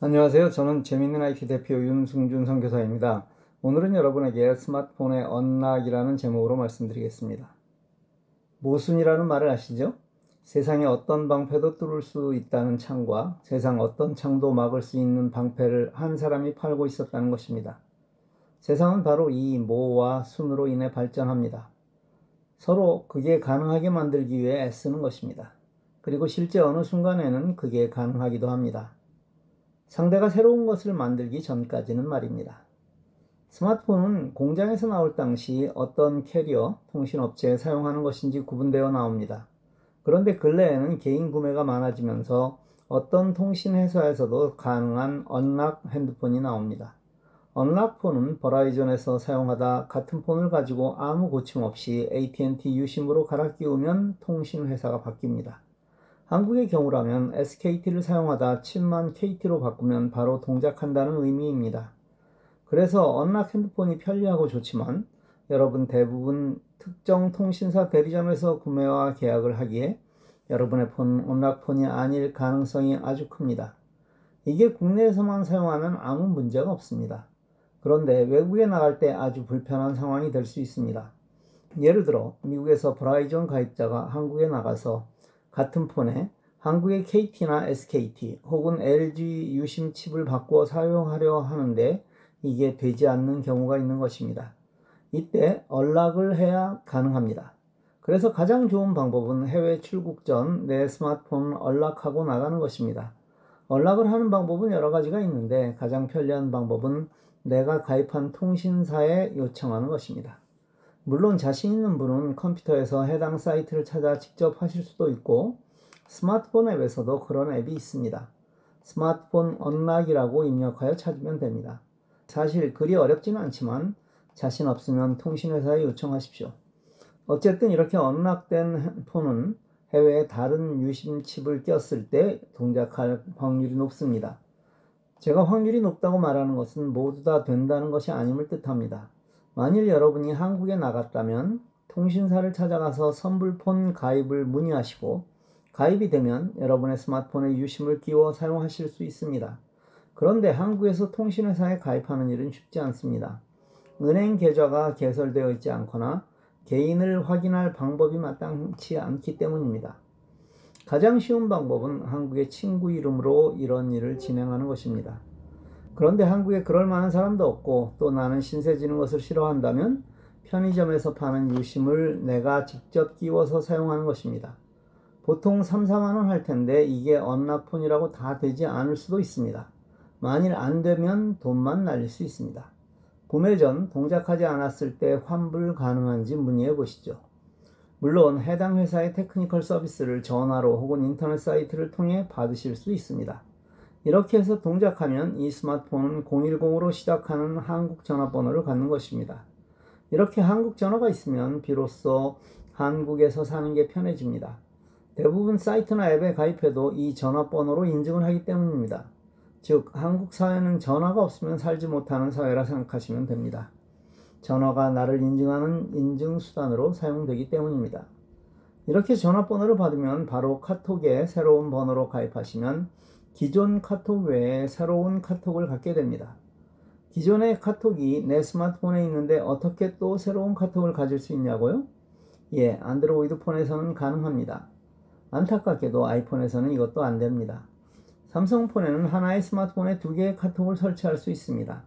안녕하세요. 저는 재밌는 IT 대표 윤승준 선교사입니다. 오늘은 여러분에게 스마트폰의 언락이라는 제목으로 말씀드리겠습니다. 모순이라는 말을 아시죠? 세상에 어떤 방패도 뚫을 수 있다는 창과 세상 어떤 창도 막을 수 있는 방패를 한 사람이 팔고 있었다는 것입니다. 세상은 바로 이 모와 순으로 인해 발전합니다. 서로 그게 가능하게 만들기 위해 애쓰는 것입니다. 그리고 실제 어느 순간에는 그게 가능하기도 합니다. 상대가 새로운 것을 만들기 전까지는 말입니다. 스마트폰은 공장에서 나올 당시 어떤 캐리어, 통신업체에 사용하는 것인지 구분되어 나옵니다. 그런데 근래에는 개인 구매가 많아지면서 어떤 통신회사에서도 가능한 언락 핸드폰이 나옵니다. 언락폰은 버라이전에서 사용하다 같은 폰을 가지고 아무 고침 없이 AT&T 유심으로 갈아 끼우면 통신회사가 바뀝니다. 한국의 경우라면 SKT를 사용하다 7만 KT로 바꾸면 바로 동작한다는 의미입니다. 그래서 언락 핸드폰이 편리하고 좋지만 여러분 대부분 특정 통신사 대리점에서 구매와 계약을 하기에 여러분의 폰 언락폰이 아닐 가능성이 아주 큽니다. 이게 국내에서만 사용하면 아무 문제가 없습니다. 그런데 외국에 나갈 때 아주 불편한 상황이 될 수 있습니다. 예를 들어 미국에서 브라이전 가입자가 한국에 나가서 같은 폰에 한국의 KT나 SKT 혹은 LG 유심 칩을 바꾸어 사용하려 하는데 이게 되지 않는 경우가 있는 것입니다. 이때 언락을 해야 가능합니다. 그래서 가장 좋은 방법은 해외 출국 전 내 스마트폰을 언락하고 나가는 것입니다. 언락을 하는 방법은 여러 가지가 있는데 가장 편리한 방법은 내가 가입한 통신사에 요청하는 것입니다. 물론 자신 있는 분은 컴퓨터에서 해당 사이트를 찾아 직접 하실 수도 있고 스마트폰 앱에서도 그런 앱이 있습니다. 스마트폰 언락이라고 입력하여 찾으면 됩니다. 사실 그리 어렵지는 않지만 자신 없으면 통신회사에 요청하십시오. 어쨌든 이렇게 언락된 폰은 해외에 다른 유심 칩을 꼈을 때 동작할 확률이 높습니다. 제가 확률이 높다고 말하는 것은 모두 다 된다는 것이 아님을 뜻합니다. 만일 여러분이 한국에 나갔다면 통신사를 찾아가서 선불폰 가입을 문의하시고 가입이 되면 여러분의 스마트폰에 유심을 끼워 사용하실 수 있습니다. 그런데 한국에서 통신회사에 가입하는 일은 쉽지 않습니다. 은행 계좌가 개설되어 있지 않거나 개인을 확인할 방법이 마땅치 않기 때문입니다. 가장 쉬운 방법은 한국의 친구 이름으로 이런 일을 진행하는 것입니다. 그런데 한국에 그럴 만한 사람도 없고 또 나는 신세 지는 것을 싫어한다면 편의점에서 파는 유심을 내가 직접 끼워서 사용하는 것입니다. 보통 3, 4만원 할 텐데 이게 언락폰이라고 다 되지 않을 수도 있습니다. 만일 안 되면 돈만 날릴 수 있습니다. 구매 전 동작하지 않았을 때 환불 가능한지 문의해 보시죠. 물론 해당 회사의 technical 서비스를 전화로 혹은 인터넷 사이트를 통해 받으실 수 있습니다. 이렇게 해서 동작하면 이 스마트폰은 010으로 시작하는 한국 전화번호를 갖는 것입니다. 이렇게 한국 전화가 있으면 비로소 한국에서 사는 게 편해집니다. 대부분 사이트나 앱에 가입해도 이 전화번호로 인증을 하기 때문입니다. 즉, 한국 사회는 전화가 없으면 살지 못하는 사회라 생각하시면 됩니다. 전화가 나를 인증하는 인증수단으로 사용되기 때문입니다. 이렇게 전화번호를 받으면 바로 카톡에 새로운 번호로 가입하시면 기존 카톡 외에 새로운 카톡을 갖게 됩니다. 기존의 카톡이 내 스마트폰에 있는데 어떻게 또 새로운 카톡을 가질 수 있냐고요? 예, 안드로이드 폰에서는 가능합니다. 안타깝게도 아이폰에서는 이것도 안 됩니다. 삼성폰에는 하나의 스마트폰에 두 개의 카톡을 설치할 수 있습니다.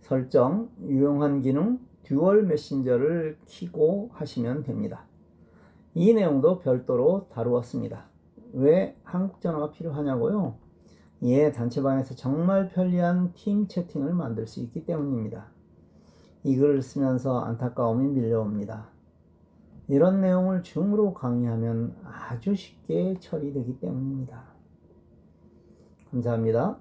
설정, 유용한 기능, dual 메신저를 키고 하시면 됩니다. 이 내용도 별도로 다루었습니다. 왜 한국 전화가 필요하냐고요? 예, 단체방에서 정말 편리한 팀 채팅을 만들 수 있기 때문입니다. 이 글을 쓰면서 안타까움이 밀려옵니다. 이런 내용을 Zoom으로 강의하면 아주 쉽게 처리되기 때문입니다. 감사합니다.